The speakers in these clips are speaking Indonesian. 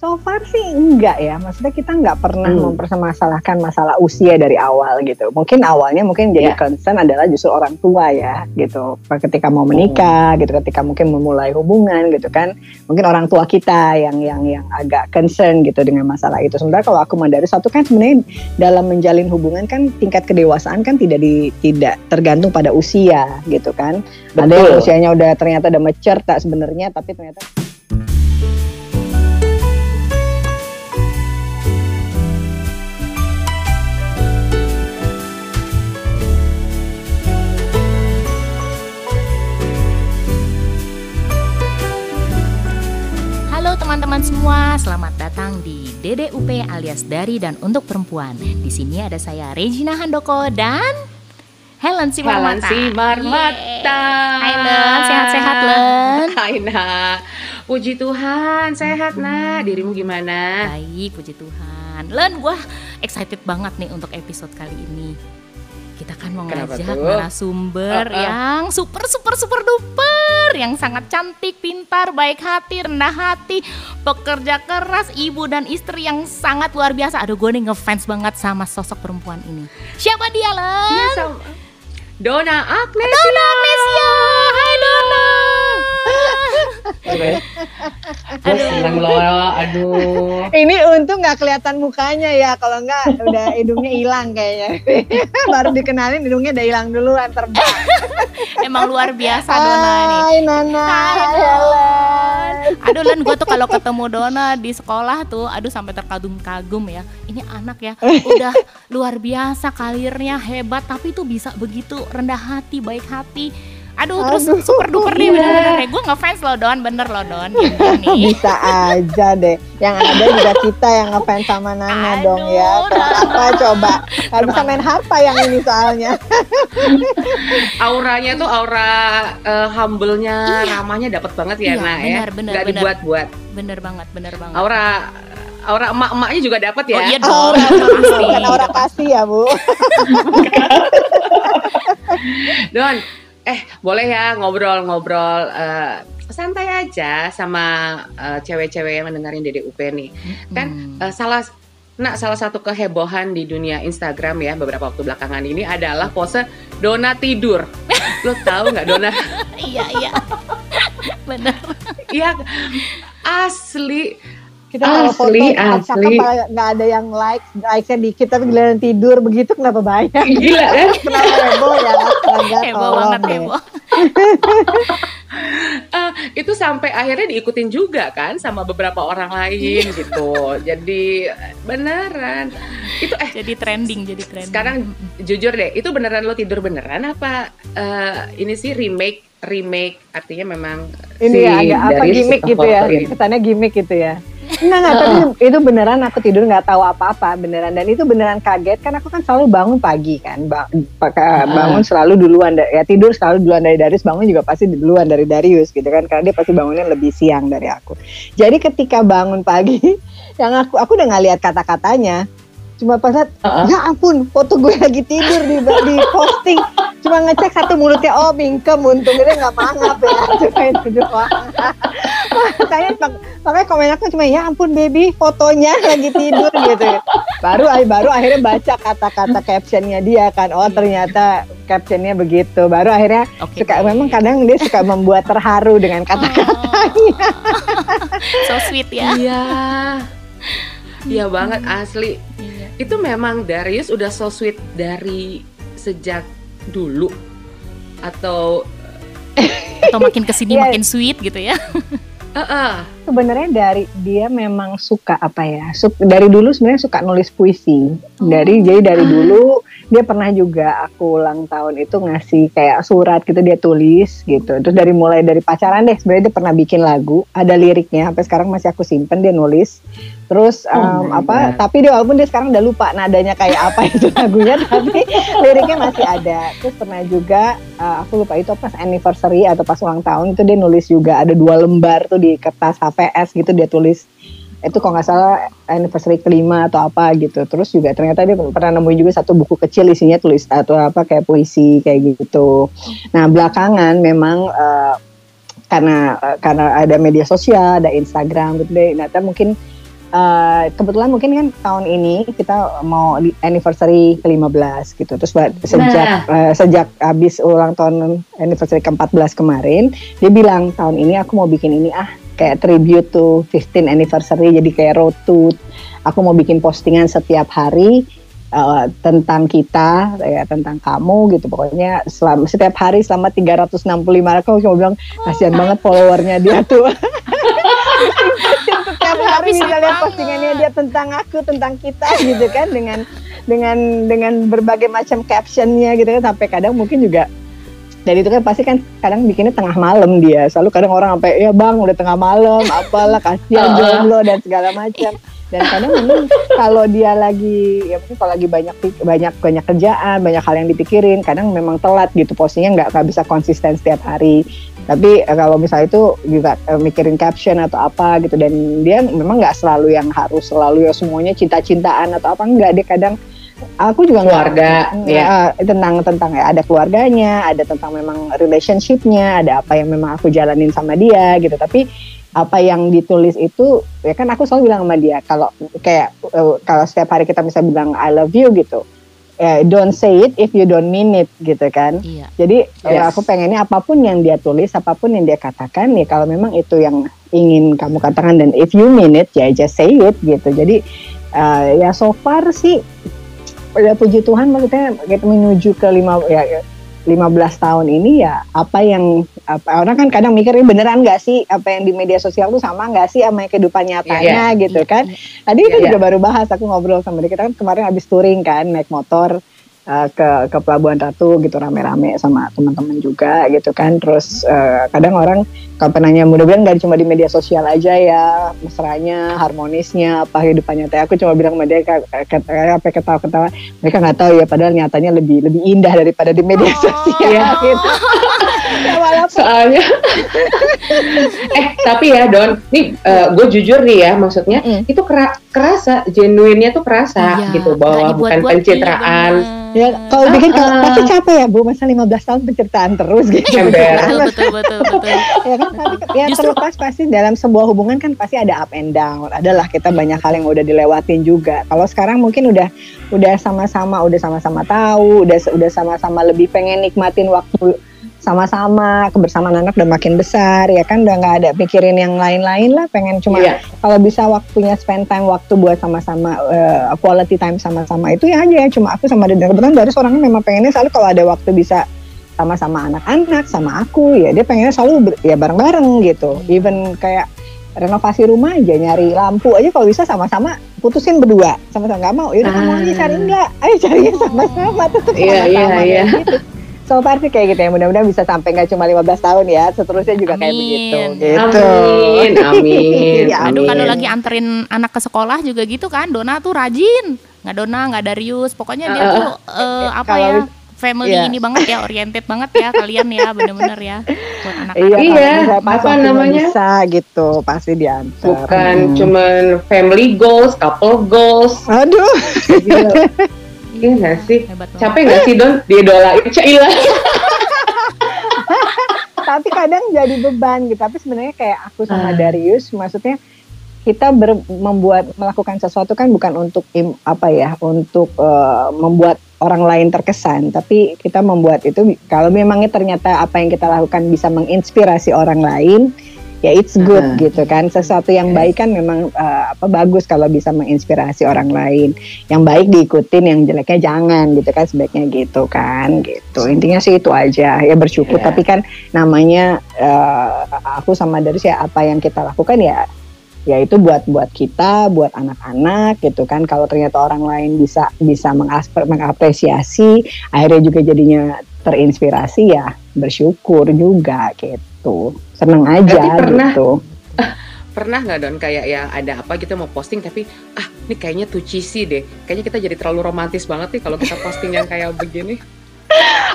So far sih enggak ya, maksudnya kita nggak pernah hmm. mempermasalahkan masalah usia dari awal gitu. Mungkin awalnya mungkin jadi yeah. concern adalah justru orang tua ya gitu. Ketika mau menikah hmm. gitu, ketika mungkin memulai hubungan gitu kan, mungkin orang tua kita yang yang yang agak concern gitu dengan masalah itu. Sementara kalau aku dari satu kan sebenarnya dalam menjalin hubungan kan tingkat kedewasaan kan tidak di tidak tergantung pada usia gitu kan. Betul. Ada yang usianya udah ternyata udah mature tak sebenarnya, tapi ternyata selamat datang di DDUP alias Dari dan Untuk Perempuan. Di sini ada saya Regina Handoko dan Helen si Marmata. Helen si Marmata. Hai Len, sehat-sehat Len. Hai nak. Puji Tuhan, sehat nak. Dirimu gimana? Baik, puji Tuhan. Len, gue excited banget nih untuk episode kali ini kita kan mau ngajak narasumber uh, uh. yang super super super duper yang sangat cantik, pintar, baik hati, rendah hati, pekerja keras, ibu dan istri yang sangat luar biasa. Aduh gue nih ngefans banget sama sosok perempuan ini. Siapa dia, Len? Ya, Dona Agnesia. Dona Agnesia. Aduh. senang loh, aduh. Ini untung nggak kelihatan mukanya ya, kalau nggak udah hidungnya hilang kayaknya. Baru dikenalin hidungnya udah hilang dulu terbang. Emang luar biasa Dona ini. Hai Nana. Hai Len. Aduh Len, gue tuh kalau ketemu Dona di sekolah tuh, aduh sampai terkagum-kagum ya. Ini anak ya, udah luar biasa karirnya hebat, tapi tuh bisa begitu rendah hati, baik hati Aduh, Aduh terus super duper nih bener-bener Gue ngefans lo Don, bener lo Don. Bisa aja deh. Yang ada juga kita yang ngefans sama Nana Aduh, dong ya. Kenapa coba? Gak bisa main harpa yang ini soalnya. Auranya tuh aura uh, humble-nya iya. Ramahnya dapet banget ya iya, Nah bener, ya bener, Gak dibuat-buat. Bener banget, bener banget. Aura aura emak-emaknya juga dapat ya. Oh iya dong. Oh, Bukan aura kasih ya, Bu. Don, eh boleh ya ngobrol-ngobrol uh, santai aja sama uh, cewek-cewek yang mendengarin DDUP nih. Hmm. Kan uh, salah Nah, salah satu kehebohan di dunia Instagram ya beberapa waktu belakangan ini adalah pose Dona tidur. Lo tahu nggak Dona? iya iya, benar. Iya asli kita kalau foto asli. nggak ada yang like, like-nya dikit tapi giliran tidur begitu kenapa banyak? Gila kan? kenapa heboh ya? Enggak, heboh banget heboh. uh, itu sampai akhirnya diikutin juga kan sama beberapa orang lain iya. gitu. Jadi beneran itu eh jadi trending jadi trending. Sekarang jujur deh, itu beneran lo tidur beneran apa uh, ini sih remake remake artinya memang ini si ya agak apa gimmick gitu ya. Kesannya gimmick gitu ya. Enggak, enggak, tapi itu beneran aku tidur nggak tahu apa-apa, beneran. Dan itu beneran kaget, kan aku kan selalu bangun pagi kan, bangun selalu duluan, ya tidur selalu duluan dari Darius, bangun juga pasti duluan dari Darius gitu kan, karena dia pasti bangunnya lebih siang dari aku. Jadi ketika bangun pagi, yang aku aku udah nggak lihat kata-katanya, cuma pas saat uh-uh. ya ampun foto gue lagi tidur di di posting. Cuma ngecek satu mulutnya oh mingkem untung dia nggak mangap ya. Cuma itu doang. Makanya makanya komen aku cuma ya ampun baby fotonya lagi tidur gitu. Baru baru akhirnya baca kata-kata captionnya dia kan. Oh ternyata captionnya begitu. Baru akhirnya okay, suka memang kadang dia suka membuat terharu dengan kata-katanya. So sweet ya. Iya. Iya banget asli. Itu memang Darius udah so sweet dari sejak dulu atau atau makin ke sini yeah. makin sweet gitu ya Uh -uh. Sebenarnya dari dia memang suka apa ya? Suk, dari dulu sebenarnya suka nulis puisi. Dari oh. jadi dari dulu dia pernah juga aku ulang tahun itu ngasih kayak surat gitu dia tulis gitu. Terus dari mulai dari pacaran deh sebenarnya dia pernah bikin lagu, ada liriknya sampai sekarang masih aku simpen dia nulis. Terus um, oh apa? God. Tapi dia walaupun dia sekarang udah lupa nadanya kayak apa itu lagunya, tapi liriknya masih ada. Terus pernah juga uh, aku lupa itu pas anniversary atau pas ulang tahun itu dia nulis juga ada dua lembar tuh di kertas HVS gitu dia tulis itu kalau nggak salah anniversary kelima atau apa gitu terus juga ternyata dia pernah nemuin juga satu buku kecil isinya tulis atau apa kayak puisi kayak gitu nah belakangan memang uh, karena uh, karena ada media sosial ada Instagram gitu deh nah mungkin uh, kebetulan mungkin kan tahun ini kita mau anniversary ke-15 gitu. Terus sejak nah. uh, sejak habis ulang tahun anniversary ke-14 kemarin, dia bilang tahun ini aku mau bikin ini ah kayak tribute to 15 anniversary jadi kayak road to aku mau bikin postingan setiap hari uh, tentang kita ya tentang kamu gitu pokoknya selama setiap hari selama 365 hari aku cuma bilang kasihan banget followernya dia tuh setiap hari bisa lihat postingannya dia tentang aku tentang kita gitu kan dengan dengan dengan berbagai macam captionnya gitu kan. Sampai kadang mungkin juga dan itu kan pasti kan kadang bikinnya tengah malam dia. Selalu kadang orang sampai ya bang udah tengah malam apalah kasihan jomblo dan segala macam dan kadang memang kalau dia lagi ya mungkin kalau lagi banyak banyak banyak kerjaan banyak hal yang dipikirin kadang memang telat gitu postingnya nggak nggak bisa konsisten setiap hari. Tapi eh, kalau misalnya itu juga eh, mikirin caption atau apa gitu dan dia memang nggak selalu yang harus selalu ya semuanya cinta-cintaan atau apa enggak dia kadang aku juga keluarga ya. ya tentang tentang ya ada keluarganya ada tentang memang relationshipnya ada apa yang memang aku jalanin sama dia gitu tapi apa yang ditulis itu ya kan aku selalu bilang sama dia kalau kayak uh, kalau setiap hari kita bisa bilang I love you gitu ya don't say it if you don't mean it gitu kan iya. jadi yes. ya aku pengennya apa pun yang dia tulis apa pun yang dia katakan ya kalau memang itu yang ingin kamu katakan dan if you mean it ya just say it gitu jadi uh, ya so far sih ya puji Tuhan maksudnya kita menuju ke lima ya 15 tahun ini ya apa yang apa orang kan kadang mikir ini beneran nggak sih apa yang di media sosial tuh sama nggak sih sama yang kehidupan nyatanya yeah, yeah. gitu kan tadi kita yeah, juga yeah. baru bahas aku ngobrol sama dia kita kan kemarin habis touring kan naik motor uh, ke ke Pelabuhan Ratu gitu rame-rame sama teman-teman juga gitu kan terus uh, kadang orang kalau penanya mudah-mudahan nggak cuma di media sosial aja ya mesranya harmonisnya apa kehidupannya teh aku cuma bilang sama dia kayak apa ketawa-ketawa mereka nggak tahu ya padahal nyatanya lebih lebih indah daripada di media oh. sosial iya. gitu ya, soalnya eh tapi ya Don nih uh, eh, gue jujur nih ya maksudnya mm. itu kera kerasa genuinnya tuh kerasa iya, gitu bahwa bukan pencitraan iya Ya, kalau uh, bikin uh, pasti capek ya Bu, masa 15 tahun penceritaan terus gitu. betul, betul, betul, betul. ya kan, ya Justru, terlepas pasti dalam sebuah hubungan kan pasti ada up and down. Adalah kita banyak hal yang udah dilewatin juga. Kalau sekarang mungkin udah udah sama-sama, udah sama-sama tahu, udah udah sama-sama lebih pengen nikmatin waktu sama-sama kebersamaan anak udah makin besar ya kan udah nggak ada pikirin yang lain-lain lah pengen cuma yeah. kalau bisa waktunya spend time waktu buat sama-sama uh, quality time sama-sama itu ya aja ya cuma aku sama dia kebetulan dari orangnya memang pengennya selalu kalau ada waktu bisa sama-sama anak-anak sama aku ya dia pengennya selalu ya bareng-bareng gitu even kayak renovasi rumah aja nyari lampu aja kalau bisa sama-sama putusin berdua sama-sama nggak mau ya udah ah. kamu aja cari enggak ayo carinya sama-sama tetap iya, iya, sama-sama iya, iya. gitu so far sih kayak gitu ya. Mudah-mudahan bisa sampai nggak cuma 15 tahun ya. Seterusnya juga amin. kayak begitu. Gitu. Amin amin, ya, aduh kalau lagi anterin anak ke sekolah juga gitu kan Dona tuh rajin. Nggak Dona nggak Darius. Pokoknya dia tuh uh, apa ya family yeah. ini banget ya oriented banget ya kalian ya bener-bener ya buat anak-anak iya, iya apa namanya? bisa gitu pasti diantar. Bukan hmm. cuman family goals couple goals. Aduh Iya gak sih? Capek gak sih Don diidolain Caila? tapi kadang jadi beban gitu. Tapi sebenarnya kayak aku sama uh. Darius, maksudnya kita ber, membuat melakukan sesuatu kan bukan untuk im, apa ya, untuk uh, membuat orang lain terkesan, tapi kita membuat itu kalau memangnya ternyata apa yang kita lakukan bisa menginspirasi orang lain, ya it's good uh, gitu kan. Sesuatu yang baik kan memang uh, apa bagus kalau bisa menginspirasi orang lain. Yang baik diikutin yang jeleknya jangan gitu kan sebaiknya gitu kan gitu. Intinya sih itu aja. Ya bersyukur. Yeah. tapi kan namanya uh, aku sama dari sih apa yang kita lakukan ya ya itu buat buat kita buat anak-anak gitu kan. Kalau ternyata orang lain bisa bisa mengapresiasi akhirnya juga jadinya terinspirasi ya bersyukur juga gitu seneng aja pernah, gitu. pernah nggak don kayak yang ada apa kita mau posting tapi ah ini kayaknya tuh cheesy deh. Kayaknya kita jadi terlalu romantis banget nih kalau kita posting yang kayak begini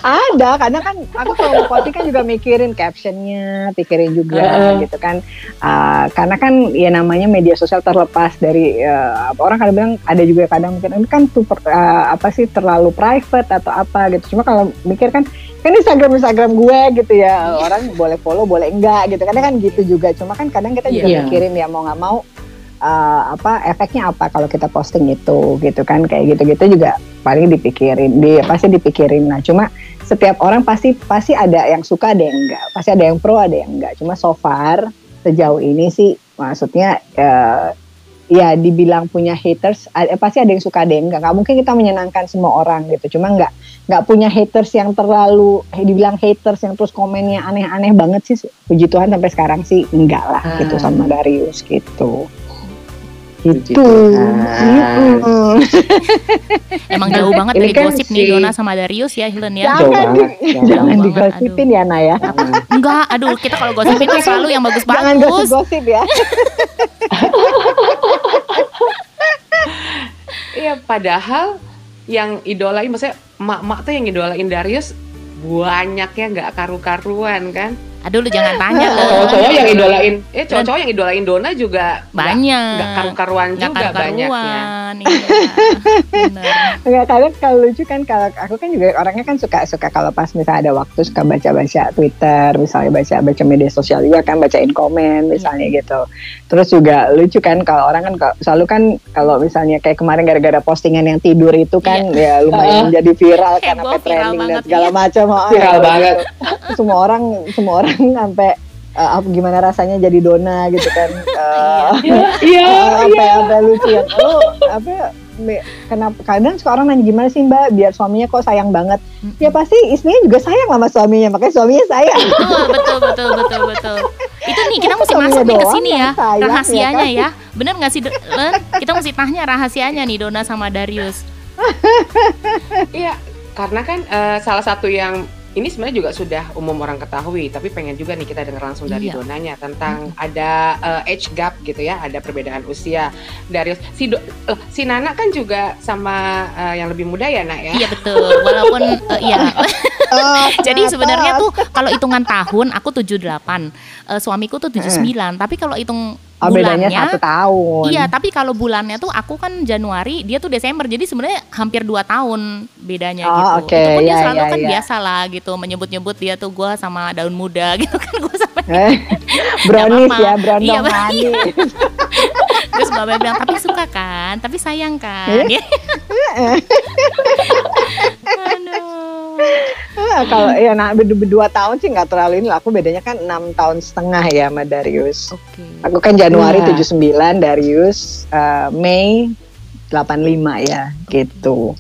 ada karena kan aku kalau mau posting kan juga mikirin captionnya pikirin juga uh. gitu kan. Uh, karena kan ya namanya media sosial terlepas dari uh, orang kadang bilang ada juga kadang mungkin ini kan tuh uh, apa sih terlalu private atau apa gitu. Cuma kalau mikir kan kan Instagram Instagram gue gitu ya. Orang boleh follow boleh enggak gitu. Karena kan gitu juga. Cuma kan kadang kita juga yeah. mikirin ya mau nggak mau uh, apa efeknya apa kalau kita posting itu gitu kan? Kayak gitu-gitu juga paling dipikirin di pasti dipikirin. Nah cuma setiap orang pasti pasti ada yang suka ada yang enggak. Pasti ada yang pro ada yang enggak. Cuma so far sejauh ini sih maksudnya uh, ya dibilang punya haters ada, pasti ada yang suka ada yang enggak. Nggak mungkin kita menyenangkan semua orang gitu. Cuma nggak nggak punya haters yang terlalu dibilang haters yang terus komennya aneh-aneh banget sih. Puji Tuhan sampai sekarang sih enggak lah hmm. gitu sama Darius gitu itu emang jauh banget dari kan gosip si... nih Dona sama Darius ya Helen ya. Jangan, di, jangan digosipin ya Naya. Enggak aduh kita kalau gosip itu selalu yang bagus-bagus. Jangan gosip-gosip ya. Iya padahal yang idolain maksudnya mak-mak tuh yang idolain Darius banyak ya nggak karu-karuan kan Aduh lu jangan tanya loh. Cowok-cowok yang idolain, eh cowok-cowok yang idolain Dona juga banyak. Gak karu-karuan juga karu banyak ya. Iya. kadang kalau lucu kan kalau aku kan juga orangnya kan suka suka kalau pas misalnya ada waktu suka baca-baca Twitter, misalnya baca-baca media sosial juga kan bacain komen misalnya gitu. Terus juga lucu kan kalau orang kan selalu kan kalau misalnya kayak kemarin gara-gara postingan yang tidur itu kan yeah. ya lumayan uh, jadi viral kan apa trending dan segala iya. macam. Oh, viral banget. Semua orang semua orang sampai uh, gimana rasanya jadi dona gitu kan. Uh, iya. Apa iya. apa lucu ya. Oh apa kenapa kadang suka orang nanya gimana sih mbak? Biar suaminya kok sayang banget. Mm-hmm. ya pasti istrinya juga sayang sama suaminya makanya suaminya sayang. Betul betul betul betul betul. Itu nih kita mesti masuk nih ke sini ya sayang, ya rahasianya ya, kan? ya bener nggak sih Len kita mesti tanya rahasianya nih Dona sama Darius. Iya karena kan uh, salah satu yang ini sebenarnya juga sudah umum orang ketahui, tapi pengen juga nih kita dengar langsung dari iya. donanya tentang hmm. ada uh, age gap gitu ya, ada perbedaan usia dari si do, uh, si Nana kan juga sama uh, yang lebih muda ya, Nak ya. Iya betul, walaupun uh, iya. Oh, Jadi sebenarnya tuh kalau hitungan tahun aku 78, uh, suamiku tuh 79, hmm. tapi kalau hitung Oh, bulannya satu tahun. Iya, tapi kalau bulannya tuh aku kan Januari, dia tuh Desember. Jadi sebenarnya hampir dua tahun bedanya oh, gitu. Okay. Itu pun ya, dia selalu ya, kan ya. biasa lah gitu, menyebut-nyebut dia tuh gue sama daun muda gitu kan gue sama. Eh, brownies ya, brownies iya, iya. Terus Mbak bilang, tapi suka kan, tapi sayang kan. Eh? Aduh. Ah, kalau ya nah berdua tahun sih nggak terlalu ini aku bedanya kan enam tahun setengah ya sama Darius. Okay. Aku kan Januari yeah. 79, Darius uh, Mei 85 ya gitu.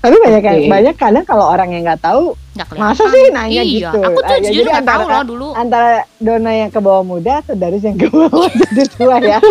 Tapi banyak okay. banyak kadang kalau orang yang nggak tahu, gak masa sih nanya iya. gitu. Aku tuh uh, jadi antara, tahu loh dulu. Antara Dona yang ke bawah muda atau Darius yang ke bawah jadi tua ya.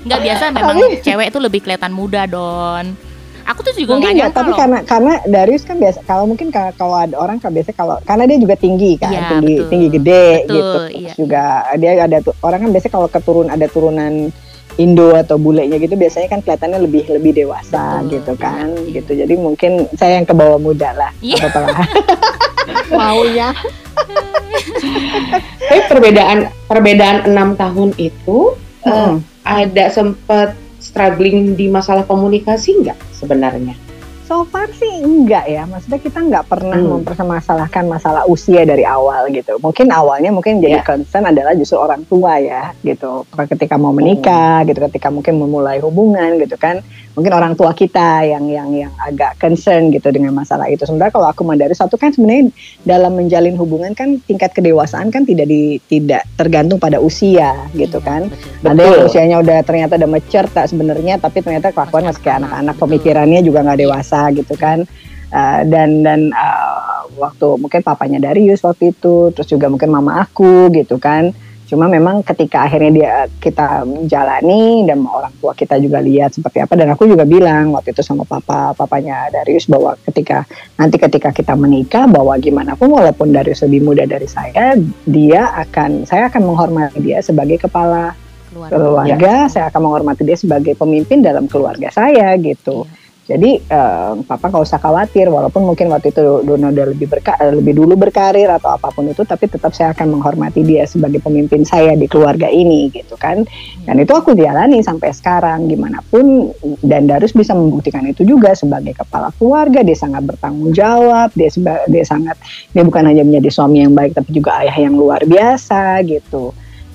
Nggak biasa memang cewek itu lebih kelihatan muda Don Aku tuh juga mungkin ya, tapi loh. karena karena Darius kan biasa kalau mungkin kalau ada orang kan biasa kalau karena dia juga tinggi kan, ya, tinggi betul. tinggi gede betul, gitu. Iya. juga dia ada orang kan biasa kalau keturun ada turunan Indo atau bulenya gitu biasanya kan kelihatannya lebih lebih dewasa Betul, gitu kan iya. gitu jadi mungkin saya yang ke bawah muda lah iya. apa lah maunya tapi perbedaan perbedaan enam tahun itu hmm. uh, ada sempat struggling di masalah komunikasi nggak sebenarnya? So far sih enggak ya, maksudnya kita nggak pernah hmm. mempermasalahkan masalah usia dari awal gitu. Mungkin awalnya mungkin jadi yeah. concern adalah justru orang tua ya gitu. Ketika mau menikah hmm. gitu, ketika mungkin memulai hubungan gitu kan, mungkin orang tua kita yang yang yang agak concern gitu dengan masalah itu. Sebenarnya kalau aku dari satu kan sebenarnya dalam menjalin hubungan kan tingkat kedewasaan kan tidak di tidak tergantung pada usia gitu iya, kan. Betul. Ada yang usianya udah ternyata udah mature tak sebenarnya tapi ternyata kelakuan masih kayak anak-anak pemikirannya juga nggak dewasa gitu kan. Uh, dan dan uh, waktu mungkin papanya Darius waktu itu terus juga mungkin mama aku gitu kan Cuma memang ketika akhirnya dia kita jalani dan orang tua kita juga lihat seperti apa dan aku juga bilang waktu itu sama papa papanya Darius bahwa ketika nanti ketika kita menikah bahwa gimana pun walaupun Darius lebih muda dari saya dia akan saya akan menghormati dia sebagai kepala keluarga, keluarga ya. saya akan menghormati dia sebagai pemimpin dalam keluarga saya gitu. Ya jadi um, papa nggak usah khawatir, walaupun mungkin waktu itu Dono udah lebih berka eh, lebih dulu berkarir atau apa pun itu, tapi tetap saya akan menghormati dia sebagai pemimpin saya di keluarga ini, gitu kan. Dan itu aku jalani sampai sekarang, gimana pun. Dan Darus bisa membuktikan itu juga sebagai kepala keluarga, dia sangat bertanggung jawab, dia dia sangat dia bukan hanya menjadi suami yang baik, tapi juga ayah yang luar biasa, gitu.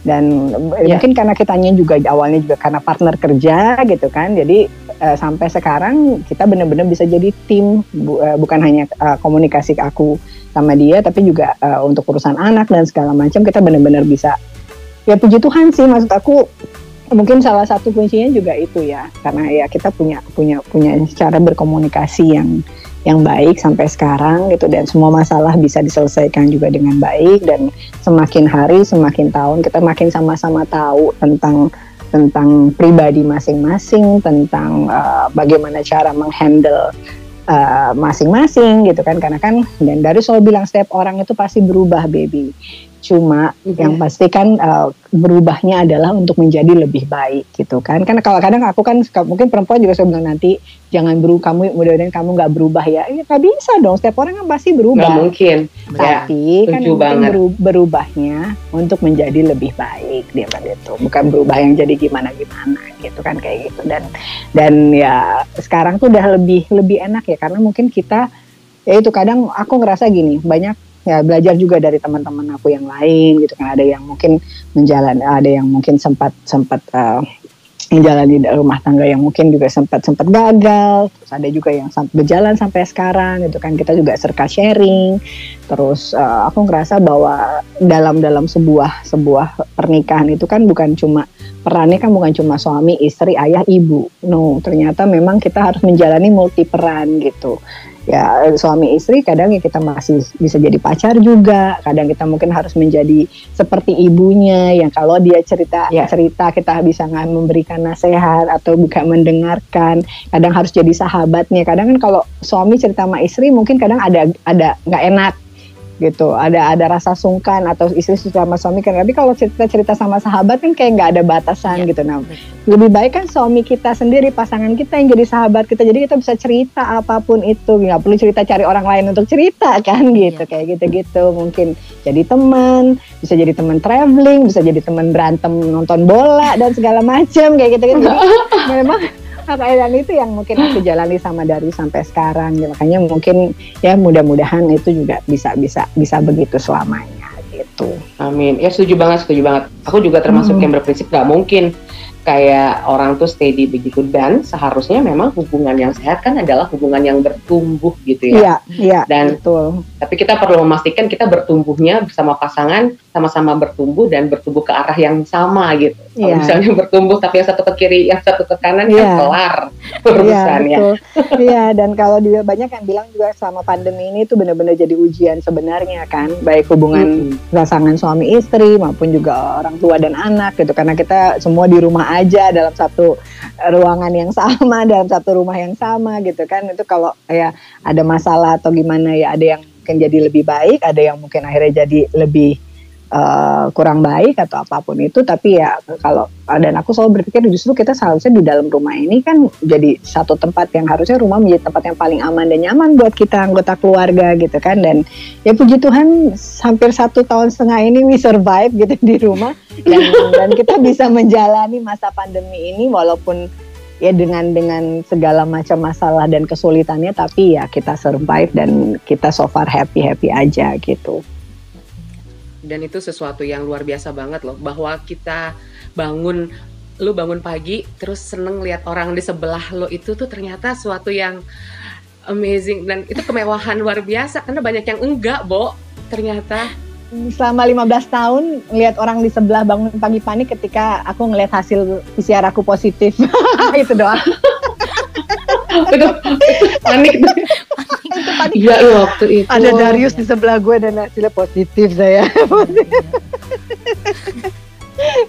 dan yeah. mungkin karena kitanya juga awalnya juga karena partner kerja gitu kan jadi uh, sampai sekarang kita benar-benar bisa jadi tim bu, uh, bukan hanya uh, komunikasi aku sama dia tapi juga uh, untuk urusan anak dan segala macam kita benar-benar bisa. Ya puji Tuhan sih maksud aku mungkin salah satu kuncinya juga itu ya. Karena ya kita punya punya punya cara berkomunikasi yang yang baik sampai sekarang gitu dan semua masalah bisa diselesaikan juga dengan baik dan semakin hari semakin tahun kita makin sama-sama tahu tentang tentang pribadi masing-masing tentang uh, bagaimana cara menghandle uh, masing-masing gitu kan. Karena kan dan dari selalu bilang setiap orang itu pasti berubah baby Cuma yeah. yang pasti kan uh, berubahnya adalah untuk menjadi lebih baik gitu kan. Karena kalau kadang aku kan mungkin perempuan juga bilang nanti jangan berubah kamu mudah-mudahan kamu nggak berubah ya. Ya nggak bisa dong. Setiap orang kan pasti berubah. Gak mungkin. Tapi ya, kan mungkin berubahnya untuk menjadi lebih baik dia kan itu. Bukan berubah yang jadi gimana-gimana gitu kan kayak gitu. Dan dan ya sekarang tuh udah lebih lebih enak ya karena mungkin kita ya itu kadang aku ngerasa gini banyak ya belajar juga dari teman-teman aku yang lain gitu kan. Ada yang mungkin menjalani ada yang mungkin sempat sempat uh, menjalani rumah tangga yang mungkin juga sempat sempat gagal. Terus ada juga yang berjalan sampai sekarang gitu kan. Kita juga serka sharing. Terus uh, aku ngerasa bahwa dalam dalam sebuah sebuah pernikahan itu kan bukan cuma perannya kan bukan cuma suami istri ayah ibu. No ternyata memang kita harus menjalani multi peran gitu ya suami istri kadang ya kita masih bisa jadi pacar juga. Kadang kita mungkin harus menjadi seperti ibunya yang kalau dia cerita ya. cerita kita bisa nggak memberikan nasihat atau bukan mendengarkan kadang harus jadi sahabatnya. Kadang kan kalau suami cerita sama istri mungkin kadang ada ada nggak enak gitu. Ada ada rasa sungkan atau istri sama suami kan. Tapi kalau cerita cerita sama sahabat kan kayak nggak ada batasan ya, gitu nah lebih baik kan suami kita sendiri pasangan kita yang jadi sahabat kita. Jadi kita bisa cerita apa pun itu. Nggak perlu cerita cari orang lain untuk cerita kan gitu. Ya. kayak gitu gitu mungkin jadi teman bisa jadi teman traveling bisa jadi teman berantem nonton bola dan segala macam kayak gitu gitu memang dan itu yang mungkin aku jalani sama dari sampai sekarang. Ya, makanya mungkin ya mudah-mudahan itu juga bisa bisa bisa begitu selamanya gitu. Amin. Ya setuju banget setuju banget. Aku juga termasuk hmm. yang berprinsip gak mungkin kayak orang tuh steady begitu dan seharusnya memang hubungan yang sehat kan adalah hubungan yang bertumbuh gitu ya. Iya, iya. Dan betul. Tapi kita perlu memastikan kita bertumbuhnya bersama pasangan sama-sama bertumbuh dan bertumbuh ke arah yang sama gitu. Kalau iya. misalnya bertumbuh tapi yang satu ke kiri, yang satu ke kanan ya kelar urusannya. Iya, iya, dan kalau dia banyak yang bilang juga sama pandemi ini tuh benar-benar jadi ujian sebenarnya kan, baik hubungan hmm. pasangan suami istri maupun juga orang tua dan anak gitu karena kita semua di rumah aja dalam satu ruangan yang sama dalam satu rumah yang sama gitu kan. Itu kalau ya ada masalah atau gimana ya ada yang mungkin jadi lebih baik ada yang mungkin akhirnya jadi lebih uh, kurang baik atau apa pun itu. Tapi ya kalau dan aku selalu berpikir justru kita seharusnya di dalam rumah ini kan jadi satu tempat yang harusnya rumah menjadi tempat yang paling aman dan nyaman buat kita anggota keluarga gitu kan. Dan ya puji Tuhan hampir satu tahun setengah ini we survive gitu di rumah dan, dan kita bisa menjalani masa pandemi ini walaupun ya dengan dengan segala macam masalah dan kesulitannya tapi ya kita survive dan kita so far happy happy aja gitu. Dan itu sesuatu yang luar biasa banget loh bahwa kita bangun lu bangun pagi terus seneng lihat orang di sebelah lo itu tuh ternyata suatu yang amazing. Dan itu kemewahan luar biasa karena banyak yang enggak bo. Ternyata selama 15 tahun lihat orang di sebelah bangun pagi panik ketika aku ngelihat hasil PCR aku positif. Itu doang. Itu panik itu panik. Iya waktu itu. Ada Darius di sebelah gue dan hasilnya positif saya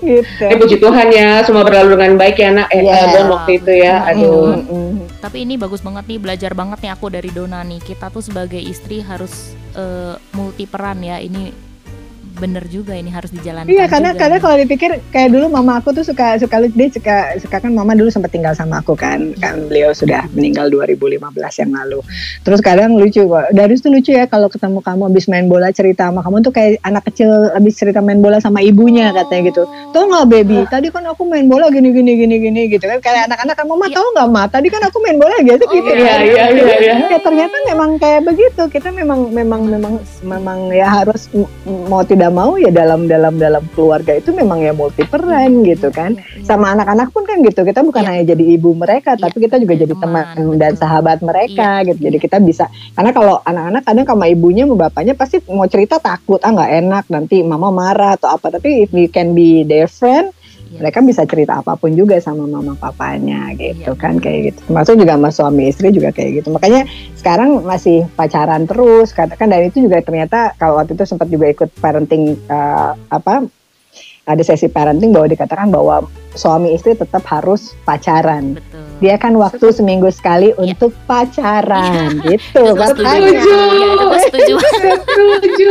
gitu. Eh puji Tuhan ya, semua berlalu dengan baik ya nak. Eh yeah. Don waktu itu ya, aduh. Mm -hmm. Tapi ini bagus banget nih, belajar banget nih aku dari Dona nih. Kita tuh sebagai istri harus uh, multi peran ya. Ini bener juga ini harus dijalankan. Iya karena juga karena kalau dipikir kayak dulu mama aku tuh suka suka dia suka suka kan mama dulu sempat tinggal sama aku kan kan beliau sudah meninggal 2015 yang lalu. Terus kadang lucu kok. Dari itu lucu ya kalau ketemu kamu habis main bola cerita sama kamu tuh kayak anak kecil habis cerita main bola sama ibunya oh. katanya gitu. Tuh nggak baby? Tadi kan aku main bola gini gini gini gini gitu kan kayak anak-anak kan mama ya. tahu nggak ma? Tadi kan aku main bola gitu oh, gitu. Iya iya iya. iya. Ya ternyata memang kayak begitu. Kita memang memang memang memang ya harus mau tidak tidak mau ya dalam dalam dalam keluarga itu memang ya multi peran gitu kan. Iya. Sama anak-anak pun kan gitu. Kita bukan iya. hanya jadi ibu mereka, iya, tapi kita juga jadi teman, dan sahabat mereka iya, gitu. Jadi kita bisa karena kalau anak-anak kadang sama ibunya sama bapaknya pasti mau cerita takut ah nggak enak nanti mama marah atau apa. Tapi if we can be their friend Iya. mereka bisa cerita apa pun juga sama mama papanya gitu iya. kan kayak gitu termasuk juga sama suami istri juga kayak gitu makanya sekarang masih pacaran terus katakan dan itu juga ternyata kalau waktu itu sempat juga ikut parenting uh, apa ada sesi parenting bahwa dikatakan bahwa suami istri tetap harus pacaran. Betul. Dia kan waktu seminggu sekali ya. untuk pacaran ya. gitu. Itu setuju. Ya, itu setuju. setuju.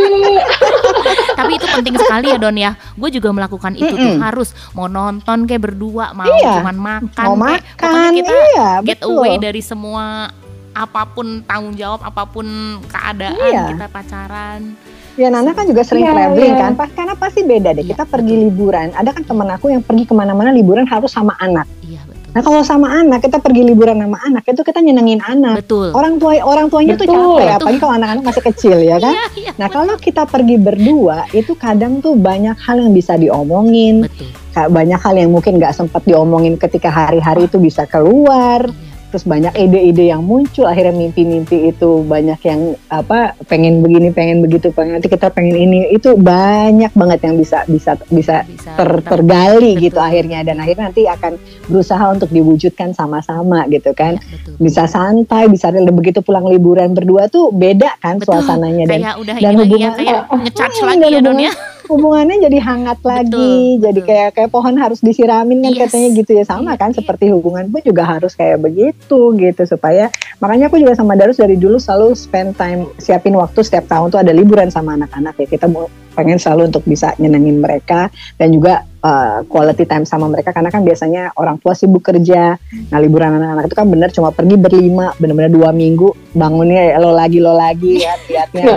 Tapi itu penting sekali ya Don ya. Gue juga melakukan itu mm -mm. tuh harus mau nonton kayak berdua, mau iya. cuman makan, mau kayak, makan, pokoknya kita iya, get betul. away dari semua apa pun tanggung jawab, apa pun keadaan iya. kita pacaran Ya Nana kan juga sering yeah, traveling yeah. kan, pas karena pasti beda deh. Kita pergi liburan, ada kan temen aku yang pergi ke mana-mana liburan harus sama anak. Iya betul. Nah kalau sama anak, kita pergi liburan sama anak, itu kita nyenengin anak. Betul. Orang tua orang tuanya betul. tuh capek, betul. apalagi kalau anak-anak masih kecil ya kan. yeah, yeah, nah kalau kita pergi berdua, itu kadang tuh banyak hal yang bisa diomongin. Betul. Banyak hal yang mungkin nggak sempat diomongin ketika hari-hari itu bisa keluar. Yeah terus banyak ide-ide yang muncul akhirnya mimpi-mimpi itu banyak yang apa pengen begini pengen begitu pengen nanti kita pengen ini itu banyak banget yang bisa bisa bisa, bisa ter, tergali betul. gitu akhirnya dan akhirnya nanti akan berusaha untuk diwujudkan sama-sama gitu kan ya, betul. bisa santai bisa begitu pulang liburan berdua tuh beda kan betul. suasananya dan kayak udah dan hubungan ya, kayak oh, ngecharge oh, lagi ya Don ya hubungannya jadi hangat lagi betul, jadi betul. kayak kayak pohon harus disiramin kan yes. katanya gitu ya sama kan iya. seperti hubungan pun juga harus kayak begitu gitu supaya makanya aku juga sama Darus dari dulu selalu spend time siapin waktu setiap tahun tuh ada liburan sama anak-anak ya kita mau pengen selalu untuk bisa nyenengin mereka dan juga uh, quality time sama mereka karena kan biasanya orang tua sibuk kerja. Nah liburan anak-anak itu kan bener cuma pergi berlima, bener-bener dua minggu bangunnya ya lo lagi lo lagi ya lihatnya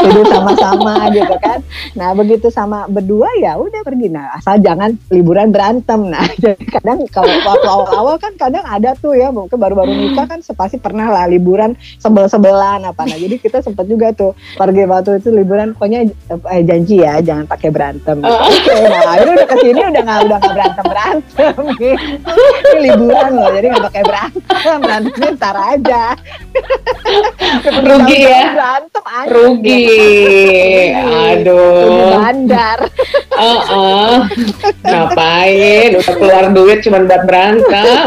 tidur sama-sama gitu kan. Nah begitu sama berdua ya udah pergi. Nah asal jangan liburan berantem. Nah jadi kadang kalau waktu awal-awal kan kadang ada tuh ya mungkin baru-baru nikah kan pasti pernah lah liburan sebel-sebelan apa. Nah jadi kita sempat juga tuh pergi waktu itu liburan pokoknya eh, janji ya jangan pakai berantem. Oh. Oke, okay, nah ini udah ke sini udah nggak udah nggak berantem berantem gitu. Ini liburan loh, jadi nggak pakai berantem, berantemnya ntar aja. Rugi ya. Berantem aja. Rugi. Aduh. Udah bandar. Oh, oh. Ngapain? Udah keluar duit cuma buat berantem.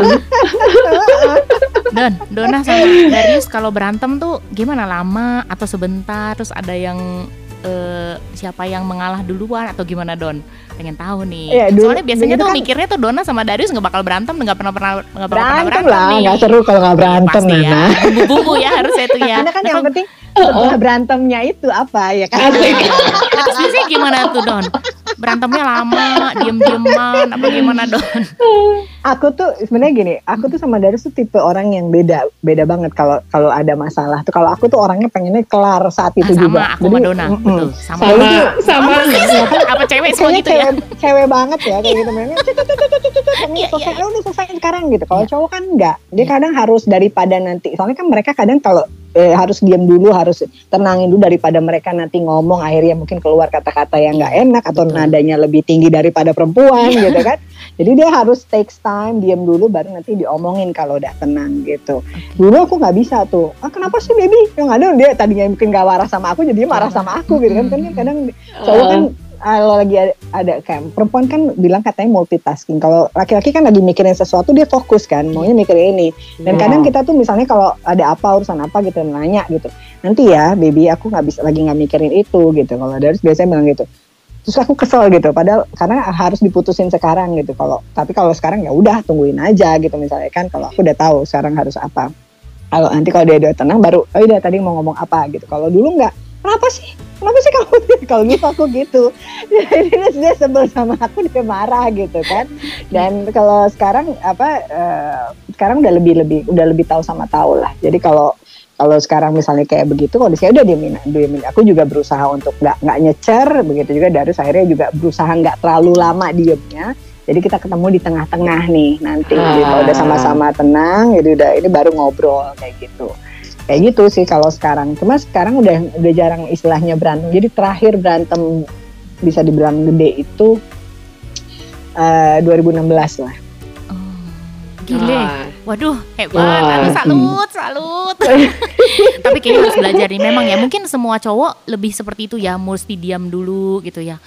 Don, Dona sama Darius kalau berantem tuh gimana lama atau sebentar terus ada yang uh, siapa yang mengalah duluan atau gimana Don? Pengen tahu nih. Ya, dulu, Soalnya biasanya tuh kan, mikirnya tuh Dona sama Darius nggak bakal berantem, nggak pernah pernah nggak pernah berantem, berantem lah, nggak seru kalau nggak berantem ya, ya. Bumbu-bumbu ya harusnya itu ya. Karena kan nah, yang penting setelah berantemnya itu apa ya kan? Terus biasanya gimana tuh Don? Berantemnya lama, diem-dieman, apa gimana Don? Aku tuh sebenarnya gini, aku tuh sama Darius tuh tipe orang yang beda, beda banget kalau kalau ada masalah tuh. Kalau aku tuh orangnya pengennya kelar saat itu sama, juga. Aku sama Dona, mm, betul. Sama, sama, sama. sama. apa cewek semua gitu ya? Cewek banget ya kayak gitu. Memang selesai, udah selesai sekarang gitu. Kalau iya. cowok kan enggak, dia iya. kadang harus daripada nanti. Soalnya kan mereka kadang kalau eh, harus diam dulu, harus tenangin dulu daripada mereka nanti ngomong akhirnya mungkin keluar kata-kata yang nggak enak atau Betul. nadanya lebih tinggi daripada perempuan iya. gitu kan. Jadi dia harus takes time, diam dulu baru nanti diomongin kalau udah tenang gitu. Okay. Dulu aku nggak bisa tuh. Ah kenapa sih baby? Yang ada dia tadinya mungkin gak marah sama aku jadi marah sama aku gitu kan. Kan kadang cowok kan kalau lagi ada, ada kayak perempuan kan bilang katanya multitasking. Kalau laki-laki kan lagi mikirin sesuatu dia fokus kan, maunya mikirin ini. Dan yeah. kadang kita tuh misalnya kalau ada apa urusan apa gitu nanya gitu. Nanti ya, baby aku nggak bisa lagi nggak mikirin itu gitu. Kalau dari biasanya bilang gitu. Terus aku kesel gitu, padahal karena harus diputusin sekarang gitu. Kalau tapi kalau sekarang ya udah tungguin aja gitu misalnya kan. Kalau aku udah tahu sekarang harus apa. Kalau nanti kalau dia udah tenang baru, oh udah tadi mau ngomong apa gitu. Kalau dulu nggak, kenapa sih? kenapa sih kamu kalau gitu aku gitu jadi dia sebel sama aku dia marah gitu kan dan kalau sekarang apa uh, sekarang udah lebih lebih udah lebih tahu sama tahu lah jadi kalau kalau sekarang misalnya kayak begitu kalau saya udah diemin diemin aku juga berusaha untuk nggak nggak nyecer begitu juga. Dari akhirnya juga berusaha nggak terlalu lama diemnya jadi kita ketemu di tengah-tengah nih nanti ah. gitu. Udah sama-sama tenang jadi udah ini baru ngobrol kayak gitu. Kayak gitu sih kalau sekarang. Cuma sekarang udah udah jarang istilahnya berantem. Jadi terakhir berantem bisa dibilang gede itu uh, 2016 lah. Gile. Ah. Waduh, hebat. Aduh, salut, salut. Tapi kayaknya harus belajar nih. Memang ya, mungkin semua cowok lebih seperti itu ya, mesti diam dulu gitu ya.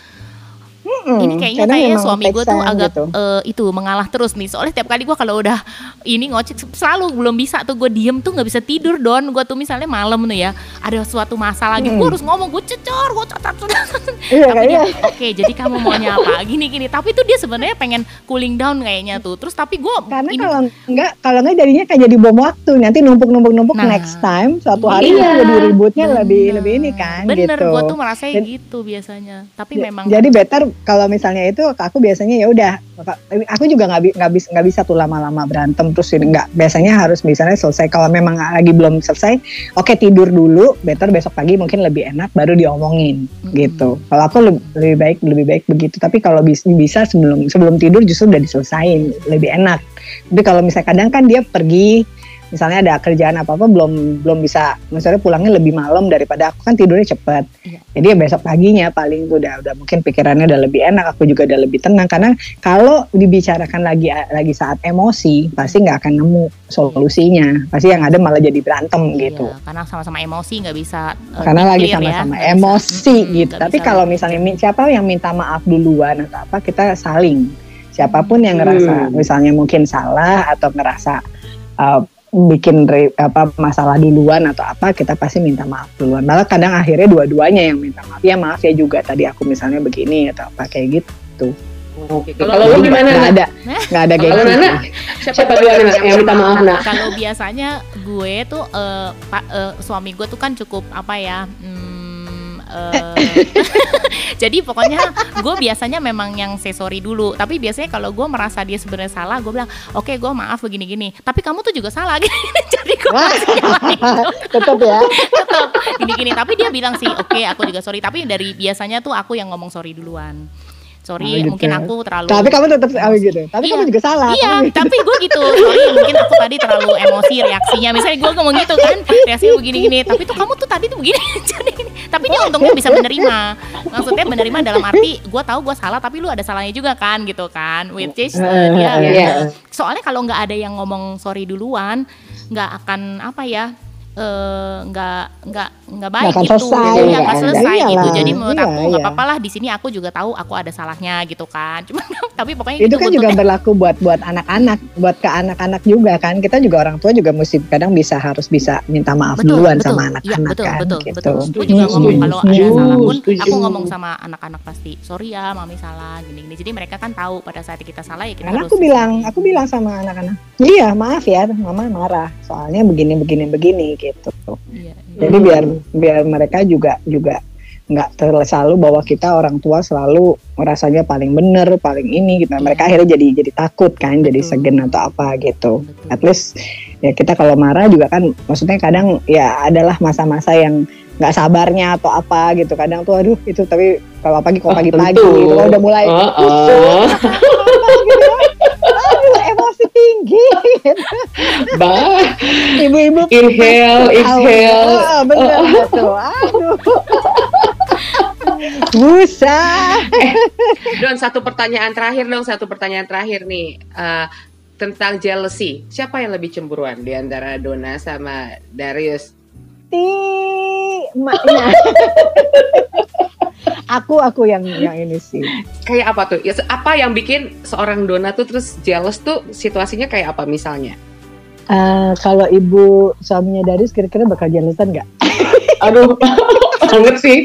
Hmm, ini kayaknya kayaknya suami gue tuh agak gitu. uh, itu mengalah terus nih. Soalnya tiap kali gue kalau udah ini ngocek selalu belum bisa tuh gue diem tuh nggak bisa tidur don. Gue tuh misalnya malam tuh ya ada suatu masalah gitu hmm. gue harus ngomong gue cecor gue catat iya, tapi dia oke okay, jadi kamu maunya apa? Gini gini. Tapi tuh dia sebenarnya pengen cooling down kayaknya tuh. Terus tapi gue karena ini, kalau enggak kalau enggak jadinya kayak jadi bom waktu. Nanti numpuk numpuk numpuk nah, next time suatu hari iya, jadi ributnya bener, lebih lebih ini kan bener gitu. gue tuh merasa gitu biasanya. Tapi memang jadi better kalau misalnya itu aku biasanya ya udah aku juga nggak nggak bisa nggak bisa tuh lama-lama berantem terus nggak biasanya harus misalnya selesai. Kalau memang lagi belum selesai oke okay, tidur dulu better besok pagi mungkin lebih enak baru diomongin hmm. gitu. Kalau aku lebih, lebih baik lebih baik begitu. Tapi kalau bisa, bisa sebelum sebelum tidur justru udah diselesain lebih enak. Tapi kalau misalnya kadang kan dia pergi misalnya ada kerjaan apa apa belum belum bisa misalnya pulangnya lebih malam daripada aku kan tidurnya cepet iya. jadi ya besok paginya paling tuh udah udah mungkin pikirannya udah lebih enak aku juga udah lebih tenang. Karena kalau dibicarakan lagi lagi saat emosi pasti nggak akan nemu solusinya. Pasti yang ada malah jadi berantem iya, gitu. karena sama-sama emosi nggak bisa uh, karena lagi ya, sama-sama ya, emosi bisa, gitu. Tapi kalau misalnya siapa yang minta maaf duluan atau apa kita saling. Siapa pun yang ngerasa hmm. misalnya mungkin salah atau ngerasa uh, bikin re, apa masalah duluan atau apa kita pasti minta maaf duluan malah kadang akhirnya dua-duanya yang minta maaf ya maaf ya juga tadi aku misalnya begini atau apa kayak gitu Oke, kalau lu gimana? Nggak ada, nggak ada Kalau Nana, siapa duluan yang minta maaf nak? Kalau biasanya gue tuh, uh, pa, uh, suami gue tuh kan cukup apa ya? Hmm, uh, jadi pokoknya gue biasanya memang yang say sorry dulu. Tapi biasanya kalau gue merasa dia sebenarnya salah gue bilang oke okay, gue maaf begini gini tapi kamu tuh juga salah. Gini, jadi gue tetap ya. Tetap gini gini tapi dia bilang sih oke okay, aku juga sorry. Tapi dari biasanya tuh aku yang ngomong sorry duluan sorry oh, gitu. mungkin aku terlalu tapi kamu tetap oh, gitu. Tapi iya. kamu juga salah iya gitu. tapi gue gitu. Sorry mungkin aku tadi terlalu emosi reaksinya. Misalnya gue ngomong gitu kan reaksinya begini-gini. tapi tuh kamu tuh tadi tuh begini. Jadi tapi dia untungnya bisa menerima. Maksudnya menerima dalam arti gue tahu gue salah tapi lu ada salahnya juga kan gitu kan. Which is uh, dia yeah. soalnya kalau nggak ada yang ngomong sorry duluan nggak akan apa ya nggak uh, nggak nggak baik gak gitu. selesai, jadi nggak selesai iya gitu jadi menurut iya, aku nggak iya. apa-apa lah di sini aku juga tahu aku ada salahnya gitu kan. Cuma tapi pokoknya itu gitu kan juga berlaku buat buat anak-anak buat ke anak-anak juga kan. Kita juga orang tua juga mesti kadang bisa harus bisa minta maaf betul, duluan betul. sama anak-anak ya, betul, kan betul, gitu. betul. aku juga ngomong kalau ada salah pun aku ngomong sama anak-anak pasti sorry ya mami salah gini-gini. Jadi mereka kan tahu pada saat kita salah ya kita harus aku bilang aku bilang sama anak-anak iya maaf ya mama marah. Soalnya begini begini begini gitu. Iya, iya. Jadi biar biar mereka juga juga nggak selalu bahwa kita orang tua selalu merasanya paling bener, paling ini gitu. Mereka akhirnya jadi jadi takut kan, Betul. jadi segen atau apa gitu. Betul. At least ya kita kalau marah juga kan, maksudnya kadang ya adalah masa-masa yang nggak sabarnya atau apa gitu. Kadang tuh aduh itu tapi kalau pagi kalau pagi-pagi oh, gitu, udah mulai uh, uh. tinggi. Bah. Ibu-ibu inhale, exhale. Oh, bener oh. tuh. Aduh. Busa. Eh, Don, satu pertanyaan terakhir dong, satu pertanyaan terakhir nih. Uh, tentang jealousy. Siapa yang lebih cemburuan di antara Dona sama Darius? Ti, maknya. aku aku yang yang ini sih. Kayak apa tuh? Ya apa yang bikin seorang dona tuh terus jealous tuh situasinya kayak apa misalnya? Uh, kalau ibu suaminya Darius kira-kira bakal jealousan nggak? Aduh banget sih.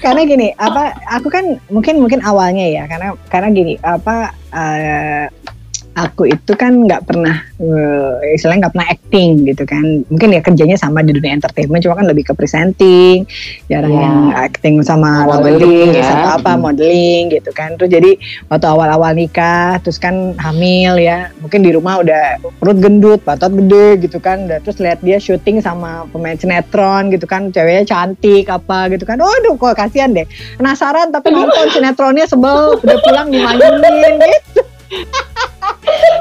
Karena gini apa aku kan mungkin mungkin awalnya ya karena karena gini apa uh, aku itu kan nggak pernah uh, istilahnya nggak pernah acting gitu kan mungkin ya kerjanya sama di dunia entertainment cuma kan lebih ke presenting jarang yeah. yang acting sama modeling ya. atau apa hmm. modeling gitu kan terus jadi waktu awal-awal nikah terus kan hamil ya mungkin di rumah udah perut gendut batot gede gitu kan udah terus lihat dia syuting sama pemain sinetron gitu kan ceweknya cantik apa gitu kan waduh kok kasihan deh penasaran tapi nonton sinetronnya sebel udah pulang dimainin gitu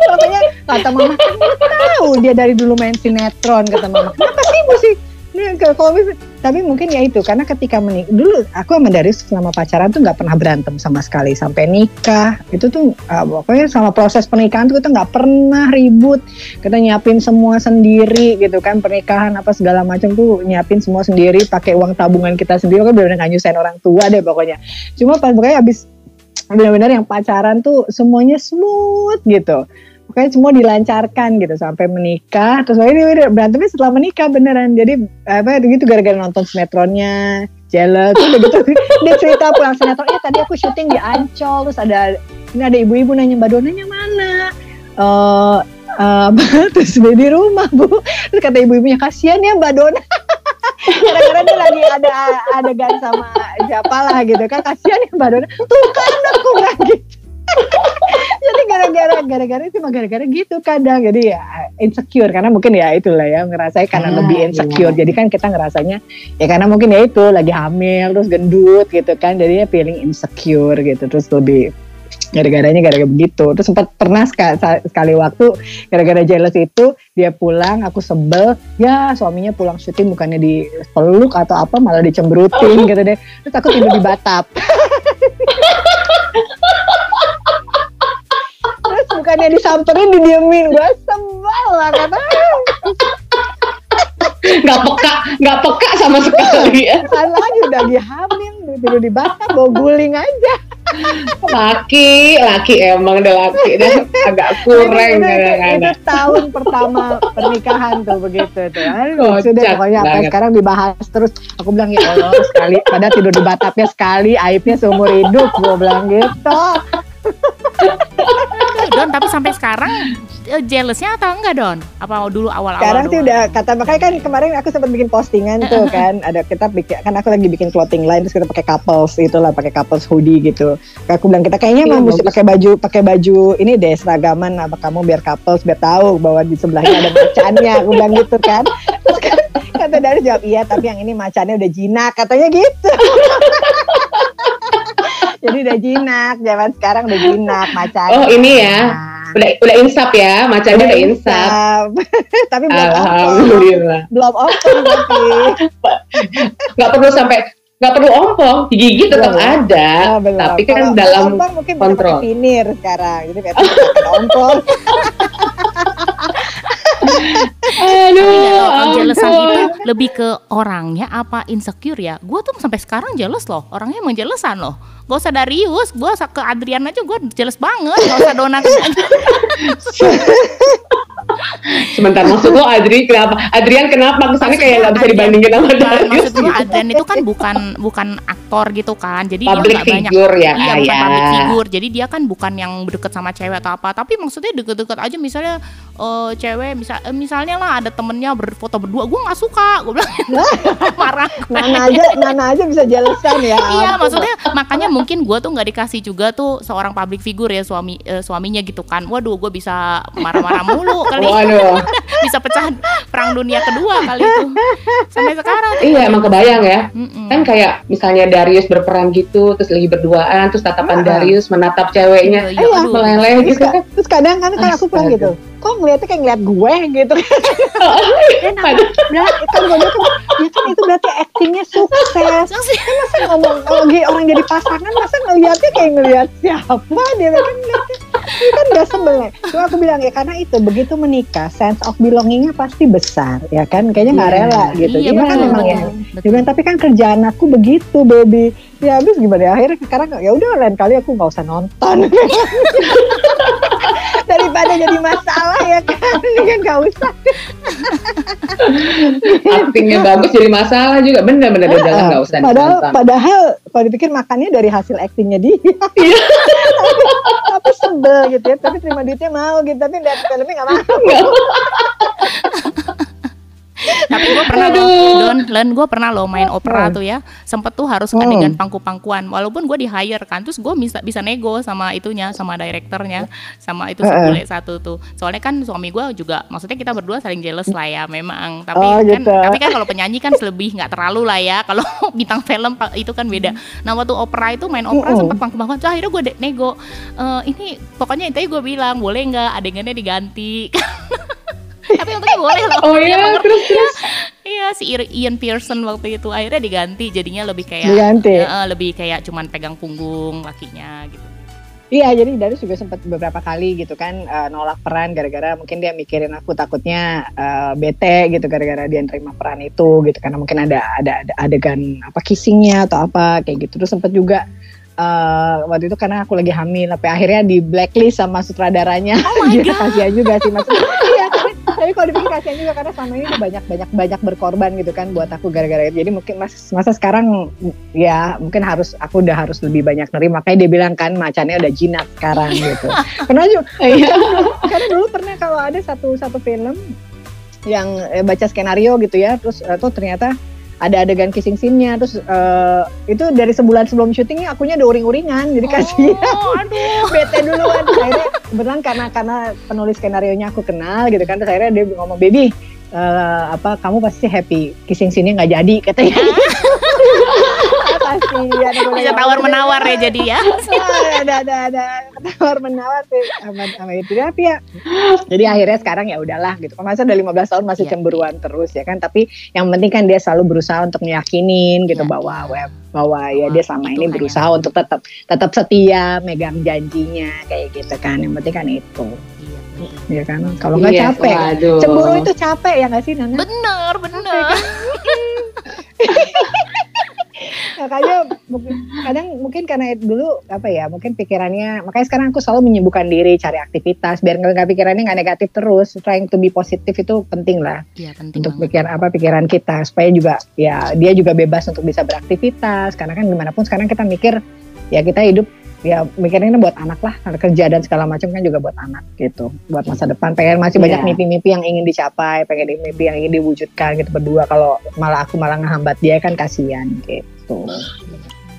Makanya kata mama, tahu dia dari dulu main sinetron kata mama. Kenapa sih? Mesti kalau tapi mungkin ya itu karena ketika menik dulu aku sama Darius selama pacaran tuh nggak pernah berantem sama sekali sampai nikah. Itu tuh uh, pokoknya sama proses pernikahan tuh kita nggak pernah ribut. Kita nyiapin semua sendiri gitu kan pernikahan apa segala macam tuh nyiapin semua sendiri pakai uang tabungan kita sendiri. Kan benar-benar nyusahin orang tua deh pokoknya. Cuma pas pokoknya abis benar-benar yang pacaran tuh semuanya smooth gitu. Pokoknya semua dilancarkan gitu sampai menikah. Terus ini berantemnya setelah menikah beneran. Jadi apa gitu gara-gara nonton sinetronnya jealous gitu, gitu. Dia cerita pulang sinetron ya tadi aku syuting di Ancol. Terus ada ini ada ibu-ibu nanya mbak Donanya mana? Uh, uh, terus dia di rumah bu. Terus kata ibu-ibunya kasihan ya mbak Dona gara-gara dia lagi ada adegan sama siapa lah gitu kan. Kasihan ya mbak Dona. Tuh kan aku bilang gitu. Jadi gara-gara gara-gara itu cuma gara-gara gitu kadang. Jadi ya insecure. Karena mungkin ya itulah ya ngerasain karena ah, lebih insecure. Iya. jadi kan kita ngerasanya ya karena mungkin ya itu lagi hamil terus gendut gitu kan. Jadinya feeling insecure gitu terus lebih gara-garanya gara-gara begitu. Terus sempat pernah sekali, sekali waktu gara-gara jealous itu dia pulang aku sebel ya suaminya pulang syuting bukannya di peluk atau apa malah dicemberutin gitu deh. Terus aku tidur di batap. Bukannya disamperin didiemin. Gue sebel lah kata nggak peka nggak peka sama sekali. Ya salah aja udah lagi hamil tidur di batang bawa guling aja laki laki emang udah laki dan agak kurang itu, itu, itu tahun pertama pernikahan tuh begitu tuh. Aduh, sudah pokoknya apa sekarang dibahas terus. Aku bilang ya Allah sekali. Pada tidur di batapnya sekali aibnya seumur hidup gue bilang gitu Don tapi sampai sekarang eh, jealousnya atau enggak Don? Apa dulu awal-awal? Sekarang sih udah kata makanya kan kemarin aku sempat bikin postingan tuh kan ada kita bikin kan aku lagi bikin clothing line terus kita pakai couples itulah pakai couples hoodie gitu. Aku bilang kita kayaknya mau mesti pakai baju pakai baju ini deh seragaman apa kamu biar couples biar tahu bahwa di sebelahnya ada macannya aku bilang gitu kan. Terus kan kata dari jawab iya tapi yang ini macannya udah jinak katanya gitu. Jadi udah jinak, zaman sekarang udah jinak macan. Oh ini ya, udah udah insap ya, macannya udah, udah insap. tapi belum Alhamdulillah. Belum ompong tapi. Gak perlu sampai nggak perlu ompong, gigi tetap belum. ada, oh, tapi kan Kalau dalam mungkin kontrol. Finir sekarang, jadi kayak ompong. Aduh, kalau jealousan itu lebih ke orangnya apa insecure ya? Gue tuh sampai sekarang jealous loh, orangnya emang jealousan loh. Gak usah Darius gue ke Adrian aja gue jelas banget. Gak usah Dona Sebentar maksud lo Adri kenapa? Adrian kenapa kesannya kayak nggak bisa dibandingin sama Darius? Maksud gue Adrian itu kan bukan bukan aktor gitu kan, jadi public dia nggak banyak ya, iya bukan public figure, jadi dia kan bukan yang deket sama cewek atau apa, tapi maksudnya deket-deket aja misalnya uh, cewek bisa uh, misalnya lah ada temennya berfoto berdua, gue nggak suka, gue bilang marah. Nana aja, Nana aja bisa jelasan ya. iya maksudnya makanya mungkin gue tuh nggak dikasih juga tuh seorang public figure ya suami uh, suaminya gitu kan, waduh gue bisa marah-marah mulu kali. Waduh. bisa pecah perang dunia kedua kali itu. Sampai sekarang. Iya emang kebayang ya. Mm-mm. kan kayak misalnya Darius berperan gitu terus lagi berduaan terus tatapan uh-huh. Darius menatap ceweknya. Iya, iya. meleleh gitu. Kan terus kadang kan kan aku pulang gitu kok ngeliatnya kayak ngeliat gue gitu. Ya, nah, kan gue kan, ya kan itu berarti actingnya sukses. Kan masa ngomong lagi orang jadi pasangan masa ngeliatnya kayak ngeliat siapa dia kan ngeliatnya. Kan gak sebel cuma aku bilang ya karena itu begitu menikah sense of belongingnya pasti besar ya kan? Kayaknya nggak yeah. rela gitu. Iya, kan memang ya. dia tapi kan kerjaan aku begitu baby. Ya habis gimana? Ya akhirnya sekarang ya udah lain kali aku nggak usah nonton daripada jadi masalah ya kan? Ini kan gak usah. Aktingnya bagus jadi masalah juga. Bener-bener dia jalan gak usah padahal nonton. padahal kalau dipikir makannya dari hasil aktingnya dia. Iya. tapi, tapi sebel gitu ya. Tapi terima duitnya mau gitu. Tapi lihat filmnya gak mau tapi gue pernah loh Don Len gue pernah loh main opera tuh ya. Sempet tuh harus hmm. adegan pangku-pangkuan. Walaupun gue di hire kan terus gue bisa bisa nego sama itunya sama direkturnya sama itu sebule satu tuh. Soalnya kan suami gue juga maksudnya kita berdua saling jealous lah ya memang. Tapi oh, kan gitu. tapi kan kalau penyanyi kan lebih nggak terlalu lah ya. Kalau bintang film itu kan beda. Nah waktu opera itu main opera hmm. sempet pangku-pangkuan so, akhirnya gue nego. E, ini pokoknya itu gue bilang boleh nggak adegannya diganti tapi untungnya boleh loh oh iya terus terus Iya si Ian Pearson waktu itu akhirnya diganti jadinya lebih kayak diganti. Uh, lebih kayak cuman pegang punggung lakinya gitu. Iya, jadi Darius juga sempat beberapa kali gitu kan uh, nolak peran gara-gara mungkin dia mikirin aku takutnya uh, bete gitu gara-gara dia nerima peran itu gitu karena mungkin ada ada, ada adegan apa kissingnya atau apa kayak gitu. Terus sempat juga uh, waktu itu karena aku lagi hamil, tapi akhirnya di blacklist sama sutradaranya. Oh my god. kasihan juga sih maksudnya. Kalau dipikir kasihan juga karena selama ini banyak banyak banyak berkorban gitu kan buat aku gara-gara itu. Jadi mungkin mas masa sekarang ya mungkin harus aku udah harus lebih banyak nerima. Makanya dia bilang kan macannya udah jinak sekarang gitu. Pernah juga iya. karena dulu pernah kalau ada satu satu film yang eh, baca skenario gitu ya terus tuh ternyata ada adegan kissing scene-nya terus uh, itu dari sebulan sebelum syutingnya akunya udah uring-uringan jadi kasih oh, aduh. bete duluan. Akhirnya kebetulan karena karena penulis skenario nya aku kenal gitu kan terus akhirnya dia ngomong baby uh, apa kamu pasti happy kissing scene-nya nggak jadi katanya pasti bisa tawar menawar ya jadi ya. Ada ada ada tawar menawar sih sama sama itu. Tapi ya jadi akhirnya sekarang ya udahlah gitu. Masa udah 15 tahun masih yeah. cemburuan terus ya kan. Tapi yang penting kan dia selalu berusaha untuk meyakinin gitu yeah. bahwa web bahwa ya dia selama ini berusaha untuk tetap tetap setia megang janjinya kayak gitu kan. Yang penting kan itu. Ya kan? Kalau nggak iya, capek. waduh. cemburu itu capek ya nggak sih Nana? Bener bener makanya kadang mungkin karena dulu apa ya mungkin pikirannya makanya sekarang aku selalu menyibukkan diri cari aktivitas biar nggak pikirannya nggak negatif terus. Trying to be positif itu penting lah ya, penting untuk pikir apa pikiran kita. Supaya juga ya dia juga bebas untuk bisa beraktivitas. Karena kan gimana pun sekarang kita mikir ya kita hidup ya mikirnya buat anak lah karena kerja dan segala macam kan juga buat anak gitu buat masa depan pengen masih banyak iya. mimpi-mimpi yang ingin dicapai pengen mimpi yang ingin diwujudkan gitu berdua kalau malah aku malah ngehambat dia kan kasihan gitu.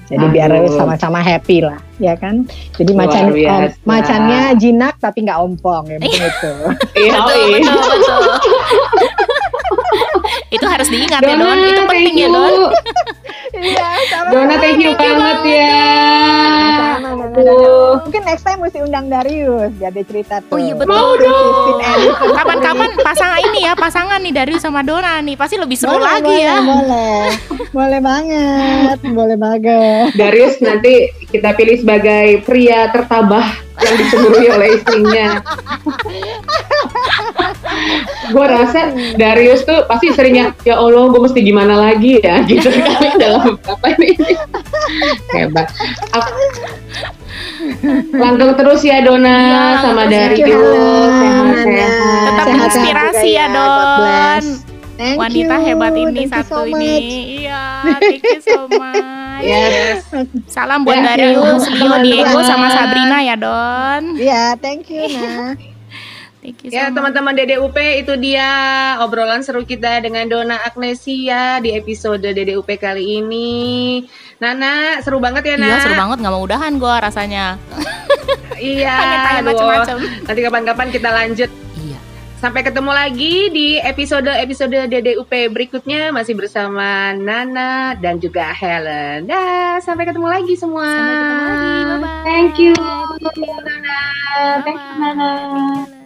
Jadi Aduh. biar sama-sama happy lah, ya kan? Jadi macan om, macannya jinak tapi nggak ompong ya betul itu. Iya, betul, betul, itu harus diingat ya, Dona, ya Don, itu penting ya Don. Iya, sama. Dona thank you banget ya. Mungkin next time mesti undang Darius biar dia cerita tuh. Oh iya betul. Mau dong. Kapan-kapan pasangan ini ya, pasangan nih Darius sama Dona nih, pasti lebih seru boleh, lagi boleh, ya. Boleh. boleh banget, boleh banget. Darius nanti kita pilih sebagai pria tertabah yang dicemburui oleh istrinya. gue rasa Darius tuh pasti seringnya ya Allah gue mesti gimana lagi ya gitu kali dalam apa ini hebat. Langgeng terus ya Dona ya, sama Darius sehat-sehat. Tetap inspirasi ya, ya Don. Thank Wanita you. hebat ini thank satu so ini. Iya, thank you so much. Yes. Salam buat yeah, Darius, Leo, Diego sama Sabrina ya, Don. Iya, yeah, thank you, Nah. Thank you so ya teman-teman DDUP itu dia obrolan seru kita dengan Dona Agnesia di episode DDUP kali ini. Nana seru banget ya Nana. Iya seru banget nggak mau udahan gue rasanya. iya. macam-macam. Nanti kapan-kapan kita lanjut Sampai ketemu lagi di episode-episode DDUP berikutnya masih bersama Nana dan juga Helen. Dah, sampai ketemu lagi semua. Sampai ketemu lagi. Bye bye. Thank you Nana. Thank you Nana.